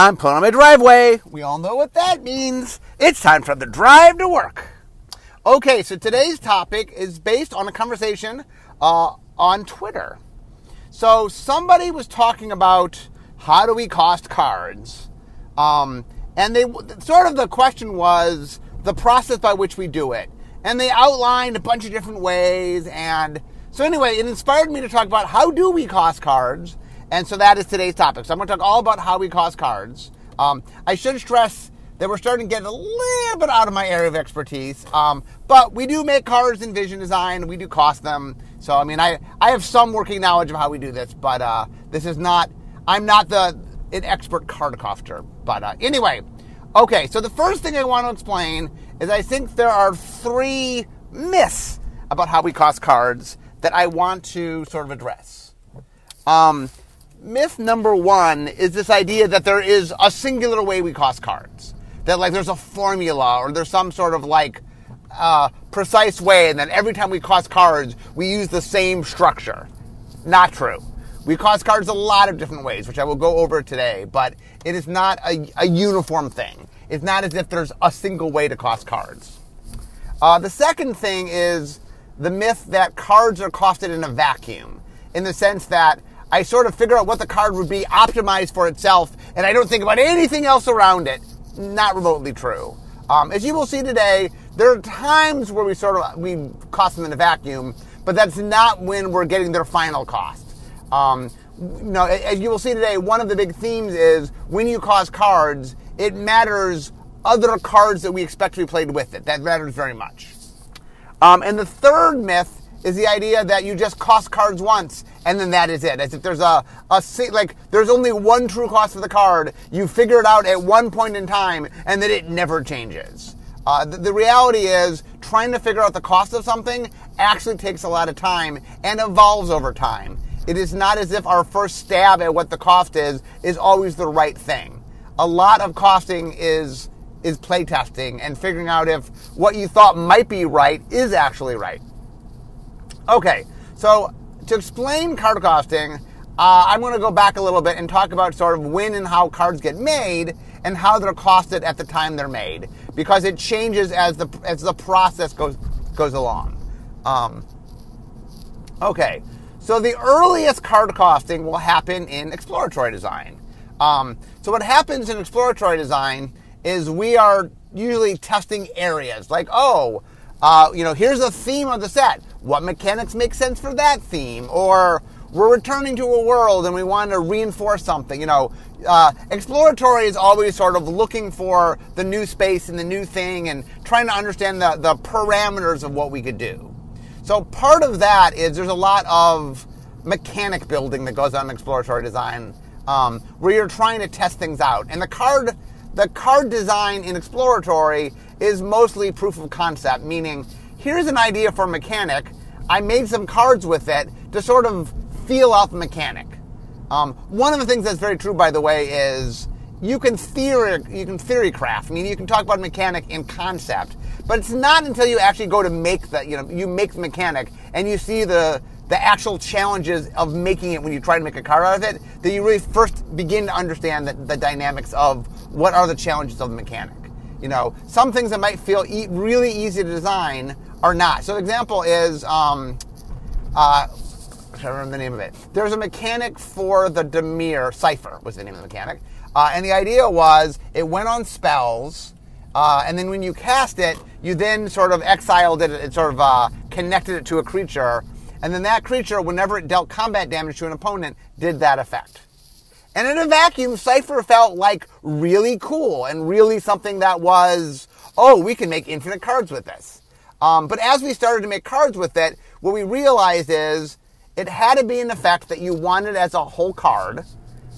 I'm pulling on my driveway. We all know what that means. It's time for the drive to work. Okay, so today's topic is based on a conversation uh, on Twitter. So somebody was talking about how do we cost cards, um, and they sort of the question was the process by which we do it, and they outlined a bunch of different ways. And so anyway, it inspired me to talk about how do we cost cards, and so that is today's topic. So I'm going to talk all about how we cost cards. Um, I should stress that we're starting to get a little bit out of my area of expertise. Um, but we do make cards in vision design. We do cost them. So I mean, I I have some working knowledge of how we do this, but uh, this is not. I'm not the an expert card coster. But uh, anyway, okay. So the first thing I want to explain is I think there are three myths about how we cost cards that I want to sort of address. Um, myth number one is this idea that there is a singular way we cost cards. That like there's a formula or there's some sort of like uh, precise way, and that every time we cost cards, we use the same structure. Not true. We cost cards a lot of different ways, which I will go over today, but it is not a, a uniform thing. It's not as if there's a single way to cost cards. Uh, the second thing is the myth that cards are costed in a vacuum, in the sense that I sort of figure out what the card would be optimized for itself, and I don't think about anything else around it. Not remotely true. Um, as you will see today, there are times where we sort of we cost them in a vacuum, but that's not when we're getting their final cost. Um, you know, as you will see today, one of the big themes is when you cost cards, it matters other cards that we expect to be played with it. That matters very much. Um, and the third myth is the idea that you just cost cards once and then that is it. As if there's a, a like there's only one true cost for the card. You figure it out at one point in time and then it never changes. Uh, the, the, reality is trying to figure out the cost of something actually takes a lot of time and evolves over time. It is not as if our first stab at what the cost is is always the right thing. A lot of costing is is playtesting and figuring out if what you thought might be right is actually right. Okay, so to explain card costing, uh, I'm going to go back a little bit and talk about sort of when and how cards get made and how they're costed at the time they're made because it changes as the as the process goes goes along. Um, okay, so the earliest card costing will happen in exploratory design. Um, so what happens in exploratory design is we are usually testing areas like oh uh, you know, here's the theme of the set. What mechanics make sense for that theme? Or we're returning to a world and we want to reinforce something. You know, uh, exploratory is always sort of looking for the new space and the new thing and trying to understand the, the parameters of what we could do. So part of that is there's a lot of mechanic building that goes on in exploratory design um, where you're trying to test things out. And the card, the card design in exploratory is mostly proof of concept, meaning here's an idea for a mechanic. I made some cards with it to sort of feel out the mechanic. Um, one of the things that's very true, by the way, is you can theory you can theory craft. I mean, you can talk about mechanic in concept, but it's not until you actually go to make the you know you make the mechanic and you see the the actual challenges of making it when you try to make a card out of it that you really first begin to understand the, the dynamics of what are the challenges of the mechanic. You know, some things that might feel e- really easy to design are not. So, example is, um, uh, I remember the name of it. There's a mechanic for the Dimir Cipher was the name of the mechanic, uh, and the idea was it went on spells, uh, and then when you cast it, you then sort of exiled it, it sort of uh, connected it to a creature, and then that creature, whenever it dealt combat damage to an opponent, did that effect. And in a vacuum, Cipher felt like really cool and really something that was, oh, we can make infinite cards with this. Um, but as we started to make cards with it, what we realized is it had to be an effect that you wanted as a whole card.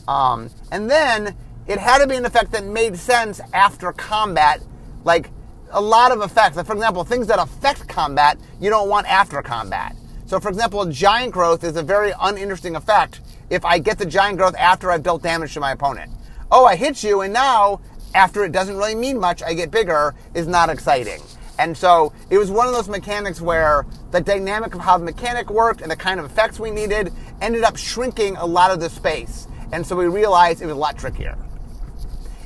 Um, and then it had to be an effect that made sense after combat. Like a lot of effects, like for example, things that affect combat, you don't want after combat. So, for example, giant growth is a very uninteresting effect if I get the giant growth after I've dealt damage to my opponent. Oh, I hit you, and now, after it doesn't really mean much, I get bigger, is not exciting. And so it was one of those mechanics where the dynamic of how the mechanic worked and the kind of effects we needed ended up shrinking a lot of the space. And so we realized it was a lot trickier.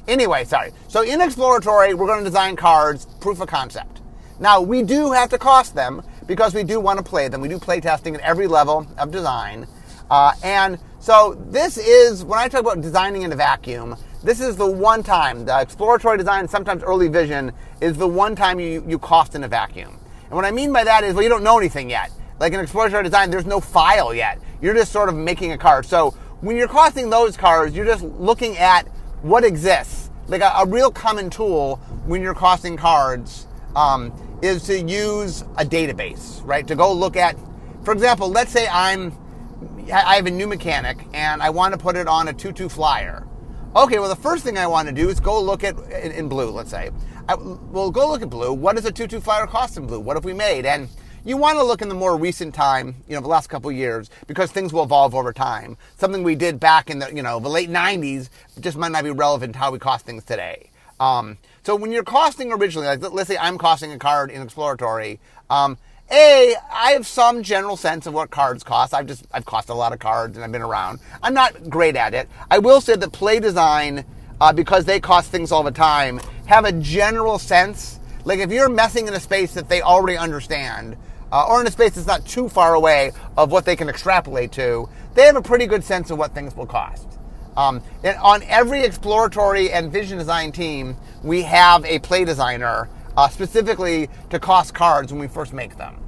Anyway, sorry. So in exploratory, we're going to design cards, proof of concept. Now we do have to cost them because we do want to play them. We do play testing at every level of design, uh, and so this is when I talk about designing in a vacuum. This is the one time the exploratory design, sometimes early vision, is the one time you, you cost in a vacuum. And what I mean by that is, well, you don't know anything yet. Like in exploratory design, there's no file yet. You're just sort of making a card. So when you're costing those cards, you're just looking at what exists. Like a, a real common tool when you're costing cards um, is to use a database, right? To go look at, for example, let's say I'm, I have a new mechanic and I want to put it on a 2-2 flyer. Okay, well, the first thing I want to do is go look at, in, in blue, let's say. I, well, go look at blue. What does a 2-2 flyer cost in blue? What have we made? And you want to look in the more recent time, you know, the last couple years, because things will evolve over time. Something we did back in the, you know, the late 90s just might not be relevant to how we cost things today. Um, so when you're costing originally, like let's say I'm costing a card in exploratory, um, a, I have some general sense of what cards cost. I've just I've cost a lot of cards and I've been around. I'm not great at it. I will say that play design, uh, because they cost things all the time, have a general sense. Like if you're messing in a space that they already understand, uh, or in a space that's not too far away of what they can extrapolate to, they have a pretty good sense of what things will cost. Um, and on every exploratory and vision design team, we have a play designer uh, specifically to cost cards when we first make them.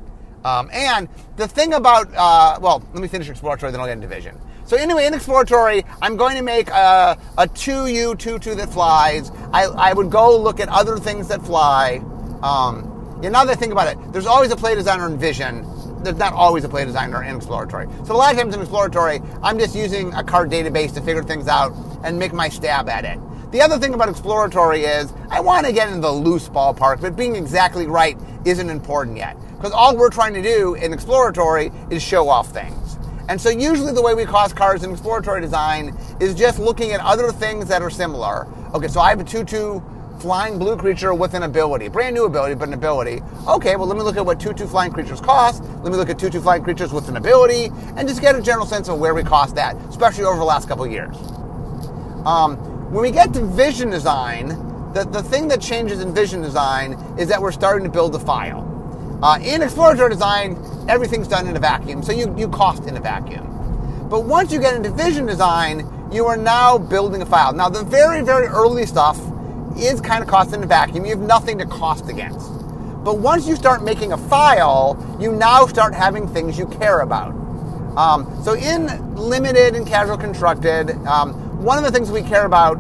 Um, and the thing about, uh, well, let me finish exploratory, then I'll get into vision. So anyway, in exploratory, I'm going to make a, a 2U, 2-2 that flies. I, I would go look at other things that fly. Um, now that I think about it, there's always a play designer in vision. There's not always a play designer in exploratory. So a lot of times in exploratory, I'm just using a card database to figure things out and make my stab at it. The other thing about exploratory is I want to get in the loose ballpark, but being exactly right isn't important yet. Because all we're trying to do in exploratory is show off things. And so usually the way we cost cards in exploratory design is just looking at other things that are similar. Okay, so I have a 2-2 flying blue creature with an ability. Brand new ability, but an ability. Okay, well, let me look at what 2 2 flying creatures cost. Let me look at 2 2 flying creatures with an ability and just get a general sense of where we cost that, especially over the last couple years. Um, when we get to vision design, the, the thing that changes in vision design is that we're starting to build a file. Uh, in exploratory design, everything's done in a vacuum, so you, you cost in a vacuum. But once you get into vision design, you are now building a file. Now, the very, very early stuff is kind of cost in a vacuum. You have nothing to cost against. But once you start making a file, you now start having things you care about. Um, so in limited and casual constructed, um, one of the things we care about,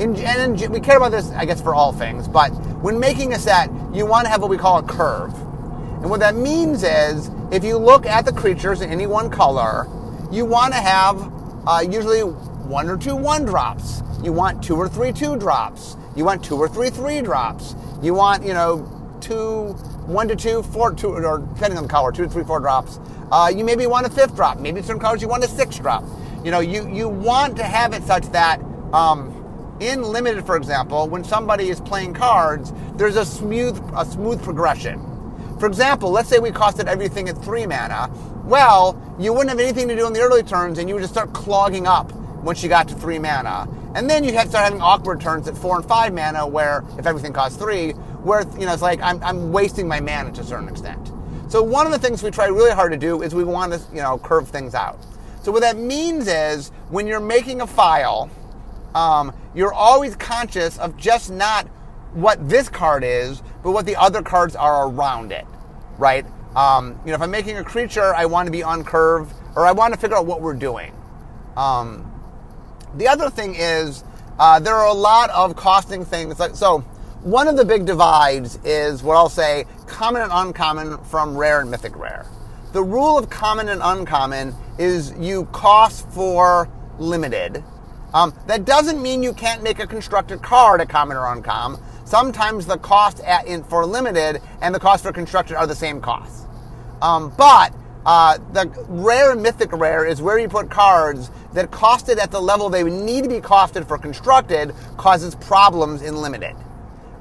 in, and in, we care about this, I guess, for all things, but when making a set, you want to have what we call a curve. And what that means is, if you look at the creatures in any one color, you want to have uh, usually one or two one drops. You want two or three two drops. You want two or three three drops. You want, you know, two, one to two, four, two, or depending on the color, two to three, four drops. Uh, you maybe want a fifth drop. Maybe certain colors you want a sixth drop. You know, you, you want to have it such that um, in limited, for example, when somebody is playing cards, there's a smooth a smooth progression. For example, let's say we costed everything at three mana. Well, you wouldn't have anything to do in the early turns, and you would just start clogging up once you got to three mana. And then you start having awkward turns at four and five mana, where if everything costs three, where you know it's like I'm, I'm wasting my mana to a certain extent. So one of the things we try really hard to do is we want to you know curve things out. So what that means is when you're making a file, um, you're always conscious of just not what this card is, but what the other cards are around it, right? Um, you know, if I'm making a creature, I want to be on curve, or I want to figure out what we're doing. Um, the other thing is uh, there are a lot of costing things. Like, so one of the big divides is what I'll say common and uncommon from rare and mythic rare. The rule of common and uncommon is you cost for limited. Um, that doesn't mean you can't make a constructed card a common or uncommon. Sometimes the cost at, in, for limited and the cost for constructed are the same cost. Um, but uh, the rare mythic rare is where you put cards that costed at the level they need to be costed for constructed causes problems in limited.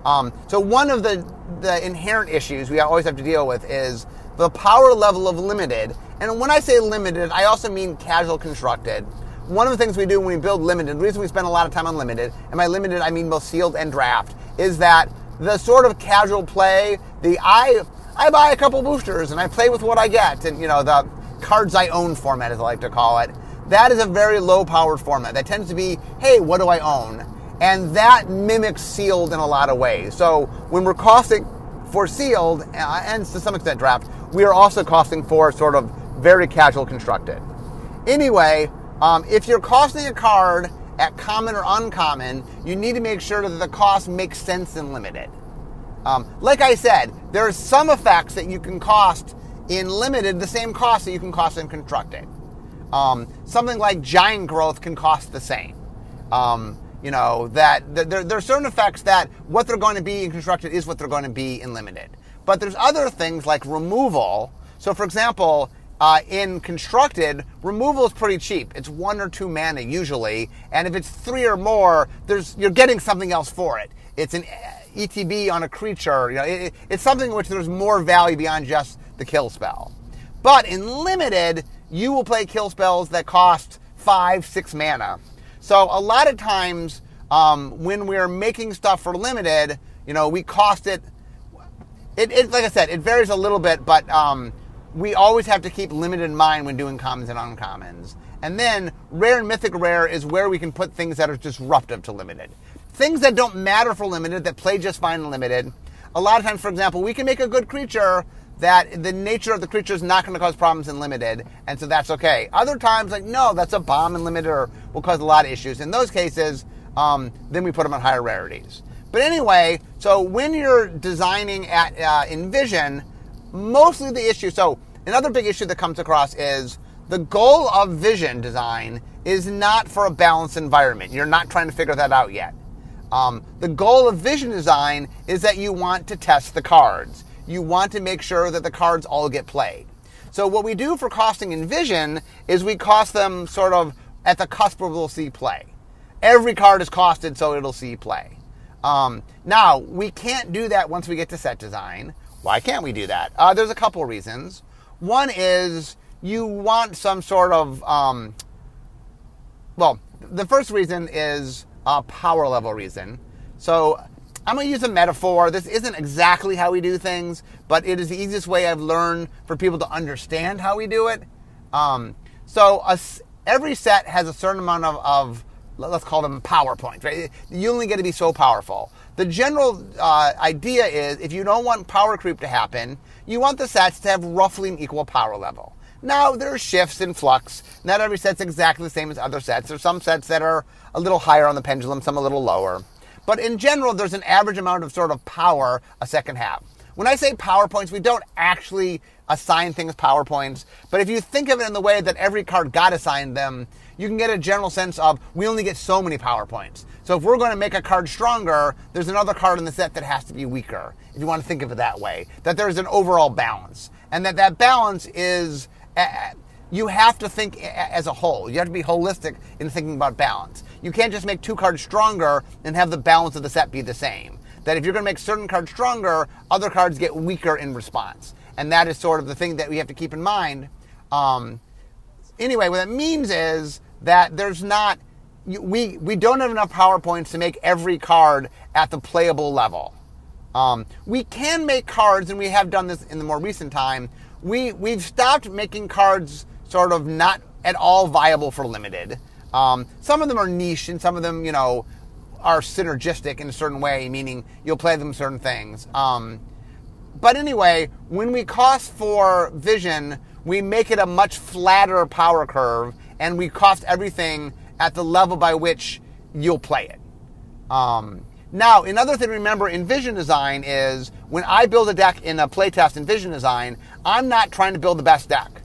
Um, so one of the, the inherent issues we always have to deal with is the power level of limited. And when I say limited, I also mean casual constructed. one of the things we do when we build limited, the reason we spend a lot of time on limited, and by limited I mean both sealed and draft, is that the sort of casual play, the I I buy a couple boosters and I play with what I get, and you know the cards I own format, as I like to call it. That is a very low powered format. That tends to be, hey, what do I own? And that mimics sealed in a lot of ways. So when we're costing for sealed uh, and to some extent draft, we are also costing for sort of very casual constructed. Anyway, um, if you're costing a card at common or uncommon, you need to make sure that the cost makes sense in limited. Um, like I said, there are some effects that you can cost in limited the same cost that you can cost in constructed. Um, something like giant growth can cost the same. Um, you know that, that there, there, are certain effects that what they're going to be in constructed is what they're going to be in limited. But there's other things like removal. So, for example, uh, in constructed, removal is pretty cheap. It's one or two mana usually, and if it's three or more, there's you're getting something else for it. It's an ETB on a creature. You know, it, it's something in which there's more value beyond just the kill spell. But in limited, you will play kill spells that cost five, six mana. So a lot of times um, when we're making stuff for limited, you know, we cost it. It, it like I said, it varies a little bit, but um, we always have to keep limited in mind when doing commons and uncommons. And then rare and mythic rare is where we can put things that are disruptive to limited. Things that don't matter for limited, that play just fine in limited. A lot of times, for example, we can make a good creature that the nature of the creature is not going to cause problems in limited, and so that's okay. Other times, like, no, that's a bomb in limited or will cause a lot of issues. In those cases, um, then we put them on higher rarities. But anyway, so when you're designing at uh, Envision, mostly the issue, so another big issue that comes across is the goal of vision design is not for a balanced environment. You're not trying to figure that out yet. Um, the goal of vision design is that you want to test the cards. You want to make sure that the cards all get played. So what we do for costing in vision is we cost them sort of at the cusp where we'll see play. Every card is costed so it'll see play. Um, now we can't do that once we get to set design. Why can't we do that? Uh, there's a couple reasons. One is you want some sort of um, well, the first reason is a power level reason. So I'm going to use a metaphor. This isn't exactly how we do things, but it is the easiest way I've learned for people to understand how we do it. Um, so a, every set has a certain amount of, of, let's call them power points, right? You only get to be so powerful. The general uh, idea is if you don't want power creep to happen, you want the sets to have roughly an equal power level. Now, there are shifts in flux. Not every set's exactly the same as other sets. There's some sets that are a little higher on the pendulum, some a little lower. But in general, there's an average amount of sort of power a second have. When I say power points, we don't actually assign things power points. But if you think of it in the way that every card got assigned them, you can get a general sense of we only get so many power points. So if we're going to make a card stronger, there's another card in the set that has to be weaker. If you want to think of it that way, that there's an overall balance, and that that balance is you have to think as a whole. You have to be holistic in thinking about balance. You can't just make two cards stronger and have the balance of the set be the same. That if you're going to make certain cards stronger, other cards get weaker in response. And that is sort of the thing that we have to keep in mind. Um, anyway, what that means is that there's not, we, we don't have enough power points to make every card at the playable level. Um, we can make cards, and we have done this in the more recent time, we we've stopped making cards sort of not at all viable for limited. Um, some of them are niche, and some of them, you know, are synergistic in a certain way, meaning you'll play them certain things. Um, but anyway, when we cost for vision, we make it a much flatter power curve, and we cost everything at the level by which you'll play it. Um, now, another thing to remember in vision design is when I build a deck in a playtest in vision design, I'm not trying to build the best deck.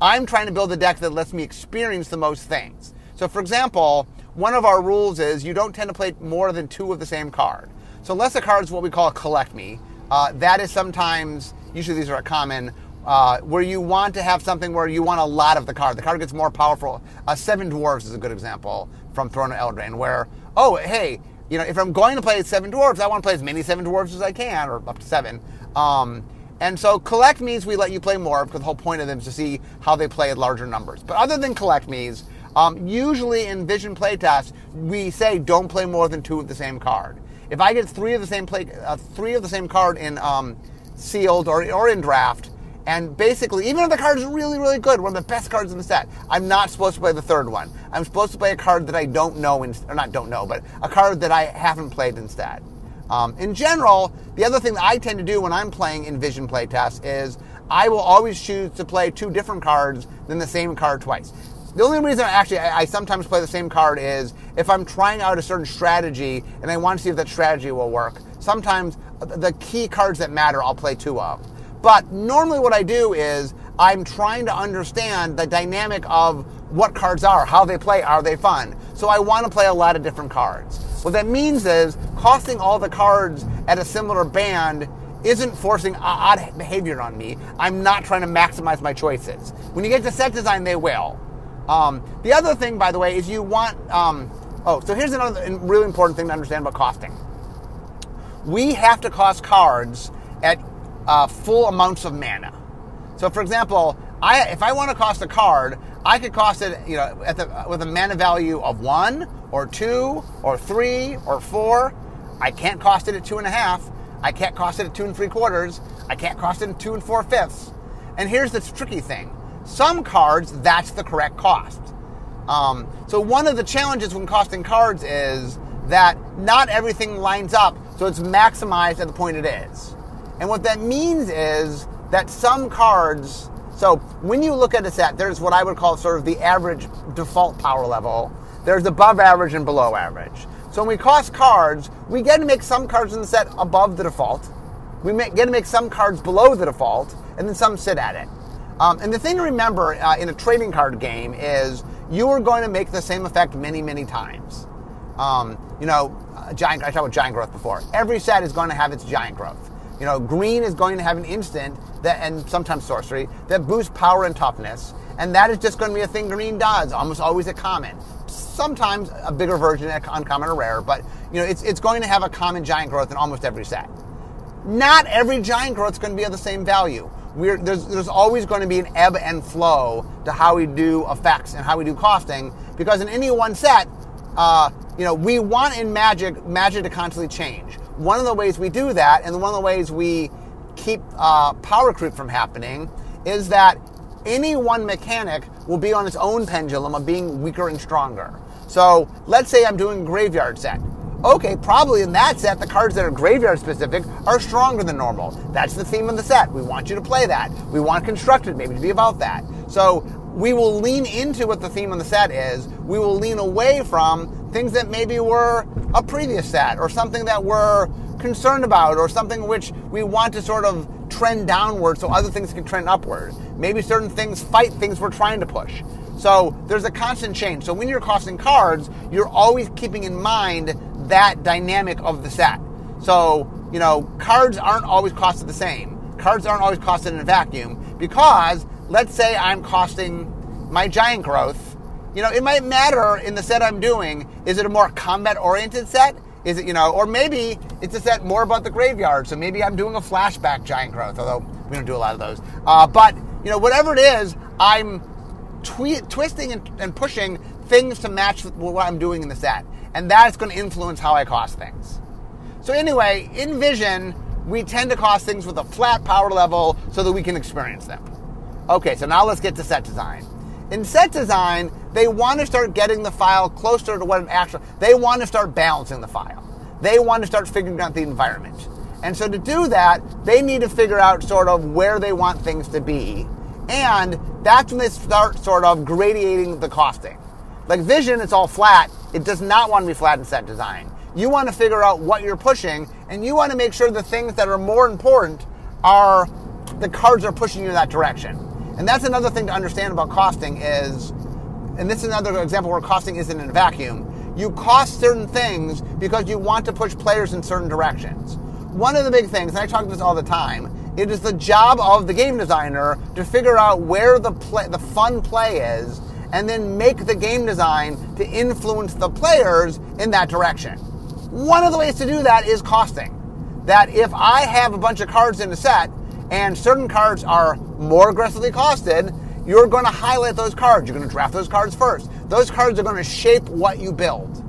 I'm trying to build a deck that lets me experience the most things. So, for example, one of our rules is you don't tend to play more than two of the same card. So, unless the card is what we call a collect me, uh, that is sometimes, usually these are a common, uh, where you want to have something where you want a lot of the card. The card gets more powerful. Uh, Seven Dwarves is a good example from Throne of Eldraine, where, oh, hey, you know, if I'm going to play Seven Dwarves, I want to play as many Seven Dwarves as I can, or up to seven. Um, and so collect means we let you play more because the whole point of them is to see how they play at larger numbers. But other than collect me's, Um, usually in Vision playtests, we say don't play more than two of the same card. If I get three of the same play, uh, three of the same card in um, sealed or, or in draft, and basically, even if the card is really, really good, one of the best cards in the set, I'm not supposed to play the third one. I'm supposed to play a card that I don't know, in, or not don't know, but a card that I haven't played instead. Um, in general, the other thing that I tend to do when I'm playing in Vision playtests is I will always choose to play two different cards than the same card twice. The only reason I actually I, I sometimes play the same card is if I'm trying out a certain strategy and I want to see if that strategy will work. Sometimes the key cards that matter I'll play two of. But normally what I do is I'm trying to understand the dynamic of what cards are, how they play, are they fun? So I want to play a lot of different cards. What that means is costing all the cards at a similar band isn't forcing odd behavior on me. I'm not trying to maximize my choices. When you get to set design, they will. Um, the other thing, by the way, is you want. Um, oh, so here's another really important thing to understand about costing. We have to cost cards at uh, full amounts of mana. So, for example, I, if I want to cost a card, I could cost it, you know, the, with a mana value of one or two or three or four. I can't cost it at two and a half. I can't cost it at two and three quarters. I can't cost it at two and four fifths. And here's the tricky thing: some cards, that's the correct cost. Um, so one of the challenges when costing cards is that not everything lines up, so it's maximized at the point it is. And what that means is that some cards, so when you look at a set, there's what I would call sort of the average default power level. There's above average and below average. So when we cost cards, we get to make some cards in the set above the default. We get to make some cards below the default, and then some sit at it. Um, and the thing to remember uh, in a trading card game is you are going to make the same effect many, many times. Um, you know, giant. I talked about giant growth before. Every set is going to have its giant growth. You know, green is going to have an instant that, and sometimes sorcery that boosts power and toughness, and that is just going to be a thing green does. Almost always a common. Sometimes a bigger version, uncommon or rare, but you know, it's it's going to have a common giant growth in almost every set. Not every giant growth is going to be of the same value. We're, there's, there's always going to be an ebb and flow to how we do effects and how we do costing because in any one set, uh, you know, we want in Magic Magic to constantly change. One of the ways we do that, and one of the ways we keep uh, power creep from happening, is that any one mechanic will be on its own pendulum of being weaker and stronger. So let's say I'm doing graveyard set. Okay, probably in that set, the cards that are graveyard specific are stronger than normal. That's the theme of the set. We want you to play that. We want constructed maybe to be about that. So we will lean into what the theme of the set is. We will lean away from things that maybe were a previous set or something that we're concerned about or something which we want to sort of trend downward so other things can trend upward. Maybe certain things fight things we're trying to push. So there's a constant change. So when you're costing cards, you're always keeping in mind that dynamic of the set. So, you know, cards aren't always costed the same. Cards aren't always costed in a vacuum because let's say I'm costing my giant growth. You know, it might matter in the set I'm doing. Is it a more combat oriented set? Is it, you know, or maybe it's a set more about the graveyard. So maybe I'm doing a flashback giant growth, although we don't do a lot of those. Uh, but, you know, whatever it is, I'm twi- twisting and, and pushing things to match what I'm doing in the set. And that's going to influence how I cost things. So, anyway, in Vision, we tend to cost things with a flat power level so that we can experience them. Okay, so now let's get to set design. In set design, they want to start getting the file closer to what an actual, they want to start balancing the file. They want to start figuring out the environment. And so to do that, they need to figure out sort of where they want things to be. And that's when they start sort of gradating the costing. Like Vision, it's all flat. It does not want to be flat in set design. You want to figure out what you're pushing, and you want to make sure the things that are more important are the cards are pushing you in that direction. And that's another thing to understand about costing is, and this is another example where costing isn't in a vacuum. You cost certain things because you want to push players in certain directions. One of the big things, and I talk about this all the time, it is the job of the game designer to figure out where the play, the fun play is, and then make the game design to influence the players in that direction. One of the ways to do that is costing. That if I have a bunch of cards in a set and certain cards are more aggressively costed, you're going to highlight those cards. You're going to draft those cards first. those cards are going to shape what you build.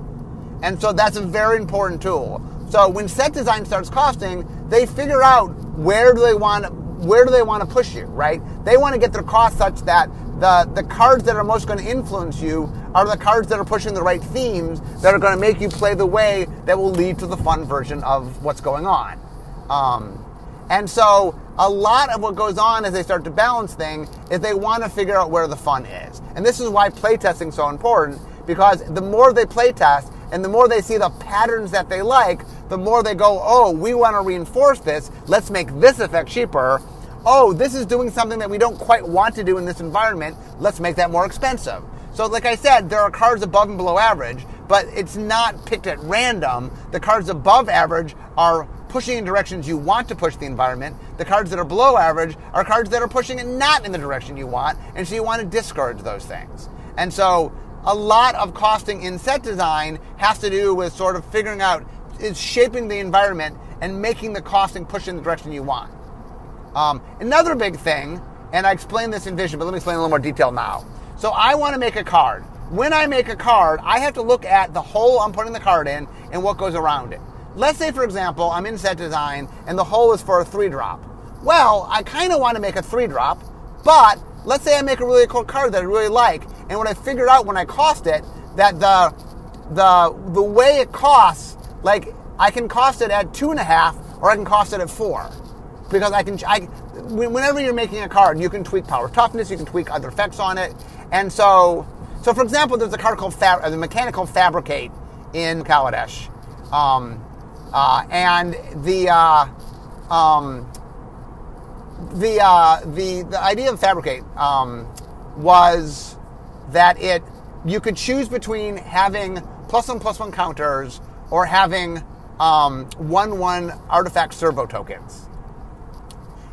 And so that's a very important tool. So when set design starts costing, they figure out where do they want where do they want to push you, right? They want to get their cost such that the, the cards that are most going to influence you are the cards that are pushing the right themes that are going to make you play the way that will lead to the fun version of what's going on. Um, and so a lot of what goes on as they start to balance things is they want to figure out where the fun is. And this is why playtesting is so important because the more they playtest and the more they see the patterns that they like, the more they go, oh, we want to reinforce this. Let's make this effect cheaper. Oh, this is doing something that we don't quite want to do in this environment. Let's make that more expensive. So, like I said, there are cards above and below average, but it's not picked at random. The cards above average are pushing in directions you want to push the environment. The cards that are below average are cards that are pushing it not in the direction you want, and so you want to discourage those things. And so a lot of costing in set design has to do with sort of figuring out is shaping the environment and making the costing push in the direction you want. Um, another big thing, and I explained this in Vision, but let me explain a little more detail now. So I want to make a card. When I make a card, I have to look at the hole I'm putting the card in and what goes around it. Let's say, for example, I'm in set design and the hole is for a three drop. Well, I kind of want to make a three drop, but let's say I make a really cool card that I really like, and when I figure out when I cost it that the the the way it costs, like I can cost it at two and a half, or I can cost it at four, because I can. I, whenever you're making a card, you can tweak power toughness, you can tweak other effects on it, and so so for example, there's a card called uh, the mechanical fabricate in Kaladesh. Um, uh, and the uh, um, the, uh, the the idea of fabricate um, was that it you could choose between having plus one plus one counters or having um, one one artifact servo tokens.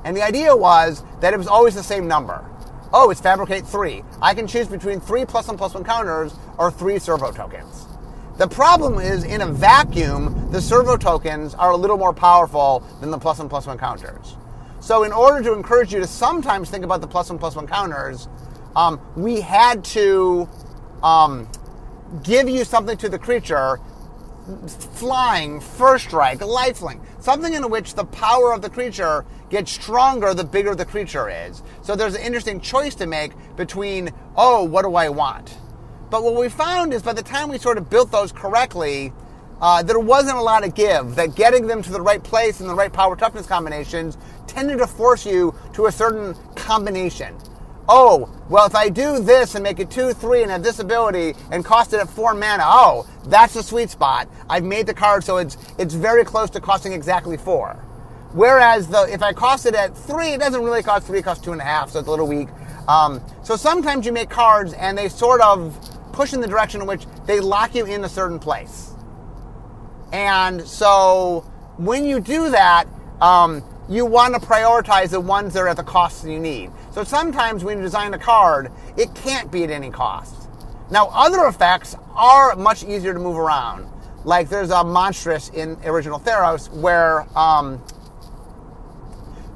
And the idea was that it was always the same number. Oh, it's fabricate three. I can choose between three plus one plus one counters or three servo tokens. The problem is in a vacuum, the servo tokens are a little more powerful than the plus one plus one counters. So in order to encourage you to sometimes think about the plus one plus one counters, um, we had to um, give you something to the creature flying, first strike, lifelink, something in which the power of the creature gets stronger the bigger the creature is. So there's an interesting choice to make between, oh, what do I want? But what we found is by the time we sort of built those correctly, uh, there wasn't a lot of give. That getting them to the right place and the right power toughness combinations tended to force you to a certain combination. Oh, well, if I do this and make it two, three, and have this ability and cost it at four mana, oh, that's the sweet spot. I've made the card so it's it's very close to costing exactly four. Whereas the if I cost it at three, it doesn't really cost three, it costs two and a half, so it's a little weak. Um, so sometimes you make cards and they sort of push in the direction in which they lock you in a certain place. And so when you do that, um, you want to prioritize the ones that are at the cost that you need. So sometimes when you design a card, it can't be at any cost. Now, other effects are much easier to move around. Like there's a monstrous in original Theros where um,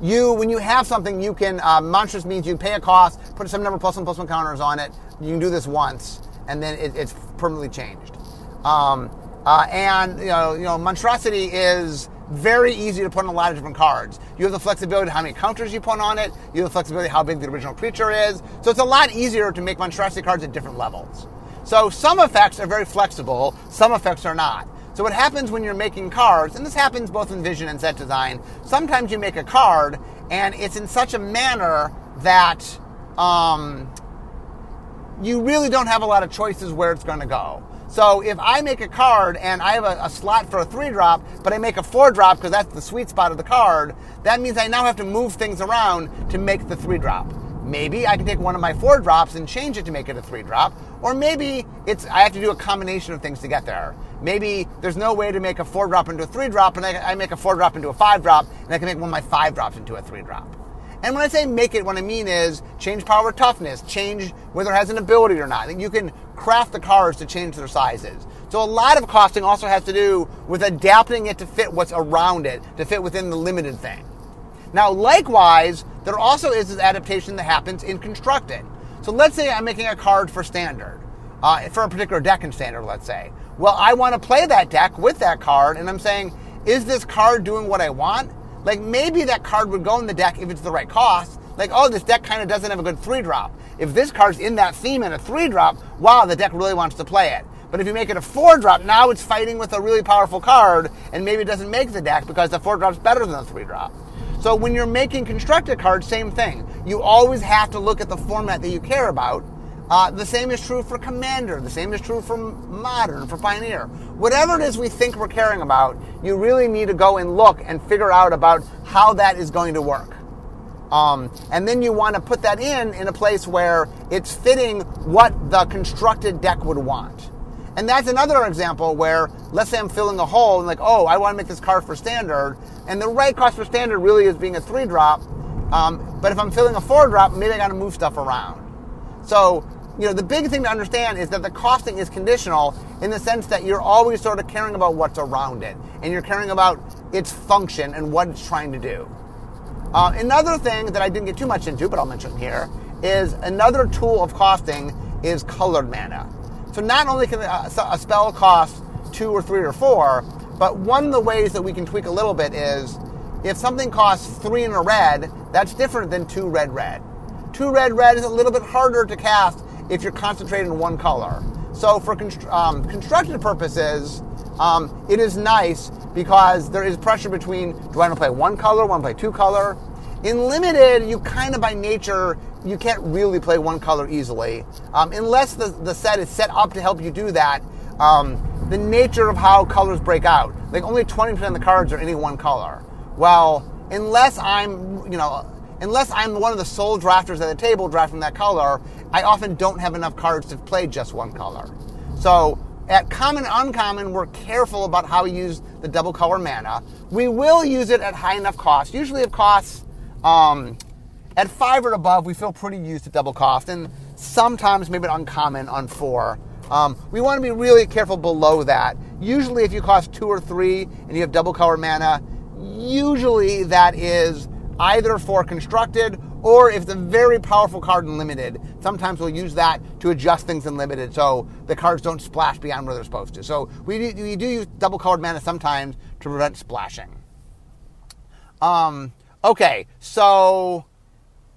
you, when you have something, you can uh, monstrous means you pay a cost, put some number plus one plus one counters on it. You can do this once, and then it, it's permanently changed. Um, uh, and you know, you know, monstrosity is very easy to put on a lot of different cards. You have the flexibility how many counters you put on it. You have the flexibility how big the original creature is. So it's a lot easier to make monstrosity cards at different levels. So some effects are very flexible, some effects are not. So what happens when you're making cards, and this happens both in vision and set design, sometimes you make a card and it's in such a manner that um, you really don't have a lot of choices where it's going to go. So if I make a card and I have a, a slot for a three drop, but I make a four drop because that's the sweet spot of the card, that means I now have to move things around to make the three drop. Maybe I can take one of my four drops and change it to make it a three drop, or maybe it's I have to do a combination of things to get there. Maybe there's no way to make a four drop into a three drop, and I, I make a four drop into a five drop, and I can make one of my five drops into a three drop. And when I say make it, what I mean is change power toughness, change whether it has an ability or not. You can craft the cards to change their sizes. So a lot of costing also has to do with adapting it to fit what's around it, to fit within the limited thing. Now, likewise, there also is this adaptation that happens in constructing. So let's say I'm making a card for standard. uh, for a particular deck in standard, let's say. Well, I want to play that deck with that card, and I'm saying, is this card doing what I want? Like maybe that card would go in the deck if it's the right cost. Like, oh, this deck kind of doesn't have a good three drop. If this card's in that theme and a three drop, wow, the deck really wants to play it. But if you make it a four drop, now it's fighting with a really powerful card, and maybe it doesn't make the deck because the four drop's better than the three drop. So when you're making constructed cards, same thing. You always have to look at the format that you care about. Uh, the same is true for Commander. The same is true for Modern, for Pioneer. Whatever it is we think we're caring about, you really need to go and look and figure out about how that is going to work. Um, and then you want to put that in in a place where it's fitting what the constructed deck would want. And that's another example where, let's say I'm filling a hole and like, oh, I want to make this card for standard, and the right cost for standard really is being a three drop. Um, but if I'm filling a four drop, maybe I got to move stuff around. So, you know, the big thing to understand is that the costing is conditional in the sense that you're always sort of caring about what's around it, and you're caring about its function and what it's trying to do. Uh, another thing that I didn't get too much into, but I'll mention here, is another tool of costing is colored mana. So not only can a spell cost two or three or four, but one of the ways that we can tweak a little bit is if something costs three in a red, that's different than two red red. Two red red is a little bit harder to cast if you're concentrated in one color. So for const- um, constructed purposes, um, it is nice because there is pressure between do I want to play one color, want to play two color. In limited, you kind of by nature you can't really play one color easily um, unless the, the set is set up to help you do that. Um, the nature of how colors break out, like only 20% of the cards are any one color. Well, unless I'm, you know, unless I'm one of the sole drafters at the table drafting that color, I often don't have enough cards to play just one color. So at common uncommon, we're careful about how we use the double color mana. We will use it at high enough cost. Usually it costs um, at five or above, we feel pretty used to double cost, and sometimes maybe uncommon on four. Um, we want to be really careful below that. Usually, if you cost two or three and you have double color mana, usually that is either for constructed or if it's a very powerful card in limited, sometimes we'll use that to adjust things in limited so the cards don't splash beyond where they're supposed to. So we do, we do use double colored mana sometimes to prevent splashing. Um, okay, so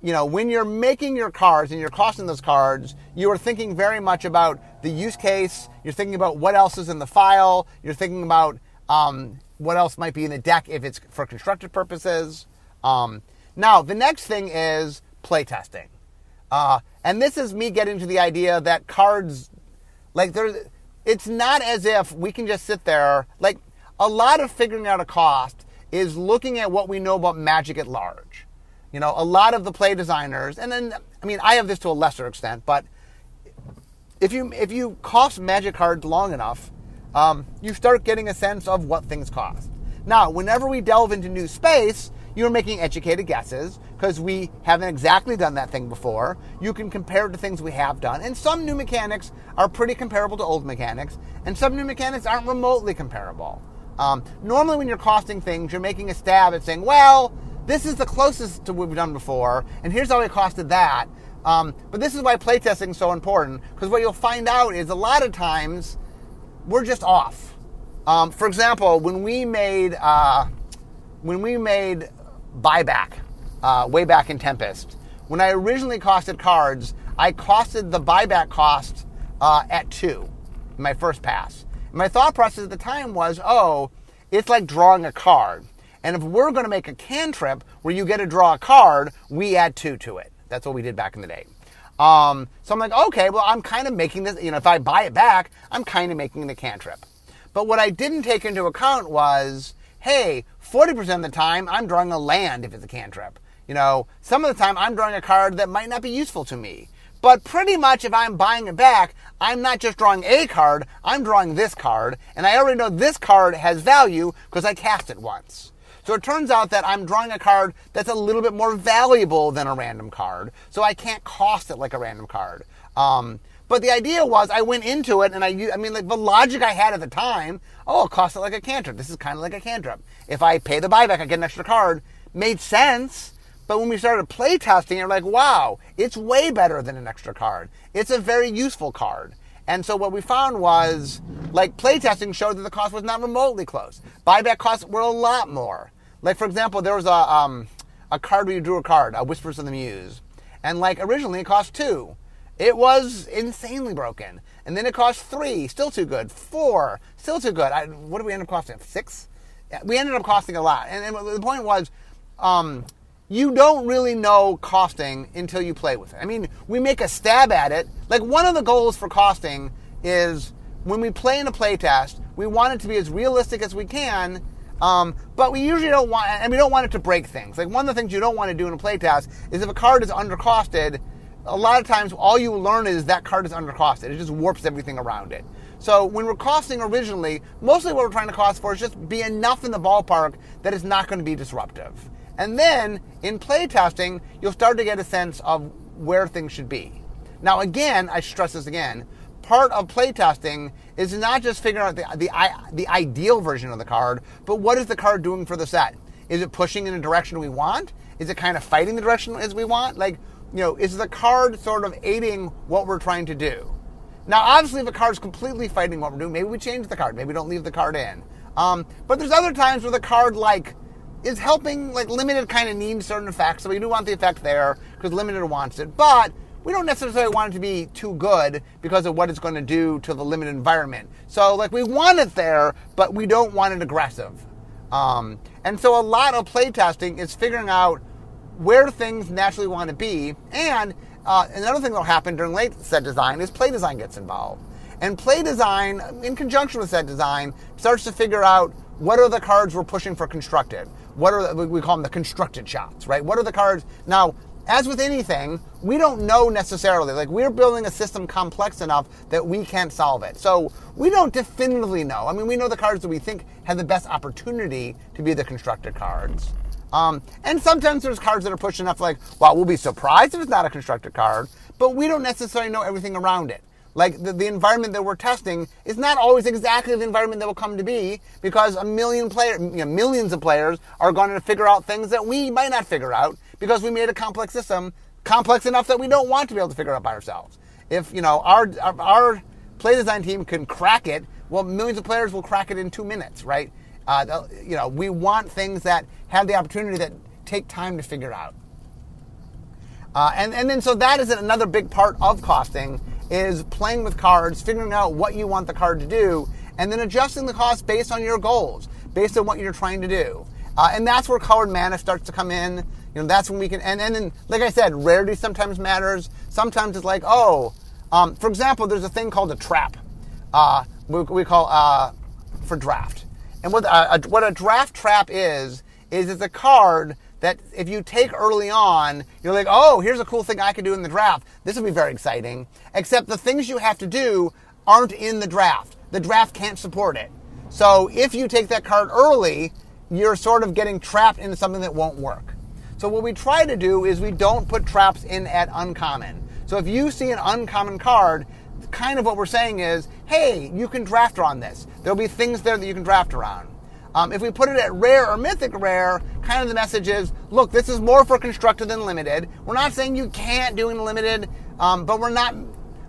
you know, when you're making your cards and you're costing those cards, you are thinking very much about the use case. You're thinking about what else is in the file. You're thinking about um, what else might be in the deck if it's for constructed purposes. Um, now, the next thing is playtesting. Uh, and this is me getting to the idea that cards, like, there's, it's not as if we can just sit there. Like, a lot of figuring out a cost is looking at what we know about magic at large. You know, a lot of the play designers, and then I mean, I have this to a lesser extent, but if you if you cost magic cards long enough, um, you start getting a sense of what things cost. Now, whenever we delve into new space, you're making educated guesses because we haven't exactly done that thing before. You can compare it to things we have done, and some new mechanics are pretty comparable to old mechanics, and some new mechanics aren't remotely comparable. Um, normally, when you're costing things, you're making a stab at saying, well, this is the closest to what we've done before, and here's how it costed that. Um, but this is why playtesting is so important, because what you'll find out is a lot of times we're just off. Um, for example, when we made uh, when we made buyback uh, way back in Tempest, when I originally costed cards, I costed the buyback cost uh, at two, my first pass. My thought process at the time was, oh, it's like drawing a card. And if we're going to make a cantrip where you get to draw a card, we add two to it. That's what we did back in the day. Um, so I'm like, okay, well, I'm kind of making this, you know, if I buy it back, I'm kind of making the cantrip. But what I didn't take into account was, hey, 40% of the time, I'm drawing a land if it's a cantrip. You know, some of the time, I'm drawing a card that might not be useful to me. But pretty much if I'm buying it back, I'm not just drawing a card, I'm drawing this card, and I already know this card has value because I cast it once. So it turns out that I'm drawing a card that's a little bit more valuable than a random card. So I can't cost it like a random card. Um, but the idea was I went into it and I, I mean, like the logic I had at the time, oh, it costs it like a cantrip. This is kind of like a cantrip. If I pay the buyback, I get an extra card. Made sense. But when we started playtesting, you're like, wow, it's way better than an extra card. It's a very useful card. And so what we found was, like playtesting showed that the cost was not remotely close. Buyback costs were a lot more. Like for example, there was a um, a card where you drew a card, a Whispers of the Muse, and like originally it cost two. It was insanely broken, and then it cost three, still too good. Four, still too good. I, what did we end up costing? Six. We ended up costing a lot, and, and the point was, um, you don't really know costing until you play with it. I mean, we make a stab at it. Like one of the goals for costing is when we play in a playtest, we want it to be as realistic as we can. Um, but we usually don't want, and we don't want it to break things. Like one of the things you don't want to do in a playtest is if a card is undercosted, a lot of times all you learn is that card is undercosted. It just warps everything around it. So when we're costing originally, mostly what we're trying to cost for is just be enough in the ballpark that it's not going to be disruptive. And then in playtesting, you'll start to get a sense of where things should be. Now, again, I stress this again. Part of playtesting is not just figuring out the, the, the ideal version of the card, but what is the card doing for the set? Is it pushing in a direction we want? Is it kind of fighting the direction as we want? Like, you know, is the card sort of aiding what we're trying to do? Now, obviously, if a card's completely fighting what we're doing, maybe we change the card. Maybe we don't leave the card in. Um, but there's other times where the card, like, is helping like limited kind of needs certain effects, so we do want the effect there because limited wants it, but we don't necessarily want it to be too good because of what it's going to do to the limited environment. So like we want it there, but we don't want it aggressive. Um, and so a lot of playtesting is figuring out where things naturally want to be. And uh, another thing that'll happen during late set design is play design gets involved. And play design, in conjunction with set design, starts to figure out what are the cards we're pushing for constructed? What are the, we call them the constructed shots, right? What are the cards? Now, as with anything, we don't know necessarily. Like we're building a system complex enough that we can't solve it. So we don't definitively know. I mean, we know the cards that we think have the best opportunity to be the constructed cards. Um, and sometimes there's cards that are pushed enough, like, well, we'll be surprised if it's not a constructed card, but we don't necessarily know everything around it. Like the, the environment that we're testing is not always exactly the environment that will come to be because a million player, you know, millions of players are going to figure out things that we might not figure out because we made a complex system complex enough that we don't want to be able to figure it out by ourselves. If you know our, our, our play design team can crack it, well, millions of players will crack it in two minutes, right? Uh, you know, we want things that have the opportunity that take time to figure out. Uh, and, and then so that is another big part of costing is playing with cards, figuring out what you want the card to do, and then adjusting the cost based on your goals, based on what you're trying to do. Uh, and that's where colored mana starts to come in. You know, that's when we can, and, and then, like I said, rarity sometimes matters. Sometimes it's like, oh, um, for example, there's a thing called a trap. Uh, we, we, call uh, for draft. And what uh, a, what a draft trap is, is it's a card that if you take early on, you're like, oh, here's a cool thing I could do in the draft. This will be very exciting. Except the things you have to do aren't in the draft. The draft can't support it. So if you take that card early, you're sort of getting trapped into something that won't work. So what we try to do is we don't put traps in at uncommon. So if you see an uncommon card, kind of what we're saying is, hey, you can draft around this. There'll be things there that you can draft around. Um, if we put it at rare or mythic rare, kind of the message is, look, this is more for constructed than limited. We're not saying you can't do in limited, um, but we're not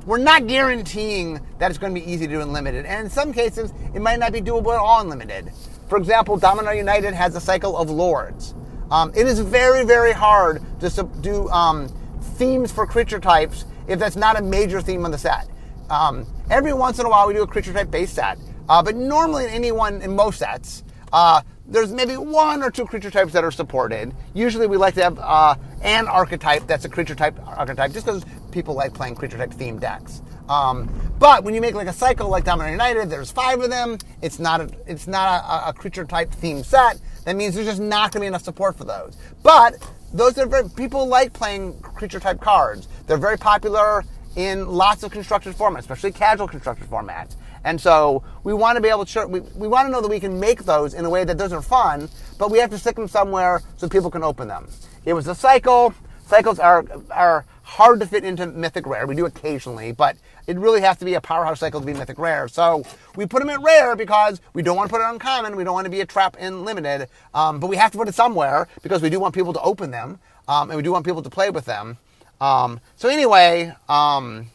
we're not guaranteeing that it's going to be easy to do in limited. And in some cases, it might not be doable at all in limited. For example, Dominaria United has a cycle of lords. Um, it is very, very hard to do um, themes for creature types if that's not a major theme on the set. Um, every once in a while, we do a creature type base set, uh, but normally in any one, in most sets, uh, there's maybe one or two creature types that are supported. Usually we like to have uh, an archetype that's a creature type archetype just because people like playing creature type themed decks. Um, but when you make like a cycle like Dominaria United, there's five of them. It's not a, it's not a, a creature type themed set. That means there's just not going to be enough support for those. But those are very, people like playing creature type cards. They're very popular in lots of constructed formats, especially casual constructed formats. And so we want to be able to, we, we want to know that we can make those in a way that those are fun, but we have to stick them somewhere so people can open them. It was a cycle. Cycles are, are hard to fit into Mythic Rare. We do occasionally, but it really has to be a powerhouse cycle to be Mythic Rare. So we put them at Rare because we don't want to put it on Common. We don't want to be a trap in Limited. Um, but we have to put it somewhere because we do want people to open them. Um, and we do want people to play with them. Um, so anyway, um,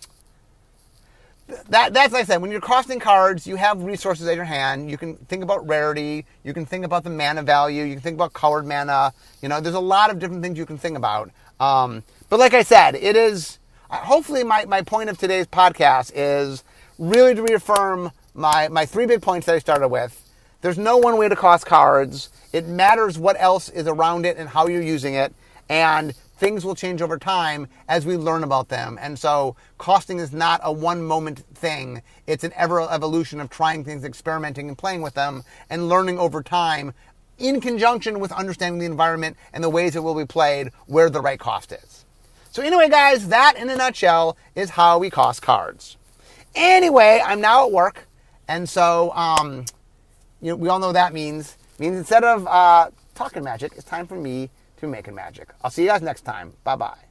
that that's like I said. When you're costing cards, you have resources at your hand. You can think about rarity. You can think about the mana value. You can think about colored mana. You know, there's a lot of different things you can think about. Um, but like I said, it is. Uh, hopefully, my, my point of today's podcast is really to reaffirm my my three big points that I started with. There's no one way to cost cards. It matters what else is around it and how you're using it. And things will change over time as we learn about them. And so costing is not a one moment thing. It's an ever evolution of trying things, experimenting and playing with them and learning over time in conjunction with understanding the environment and the ways it will be played where the right cost is. So anyway, guys, that in a nutshell is how we cost cards. Anyway, I'm now at work. And so, um, you know, we all know that means, means instead of, uh, talking magic, it's time for me to making magic. I'll see you guys next time. Bye bye.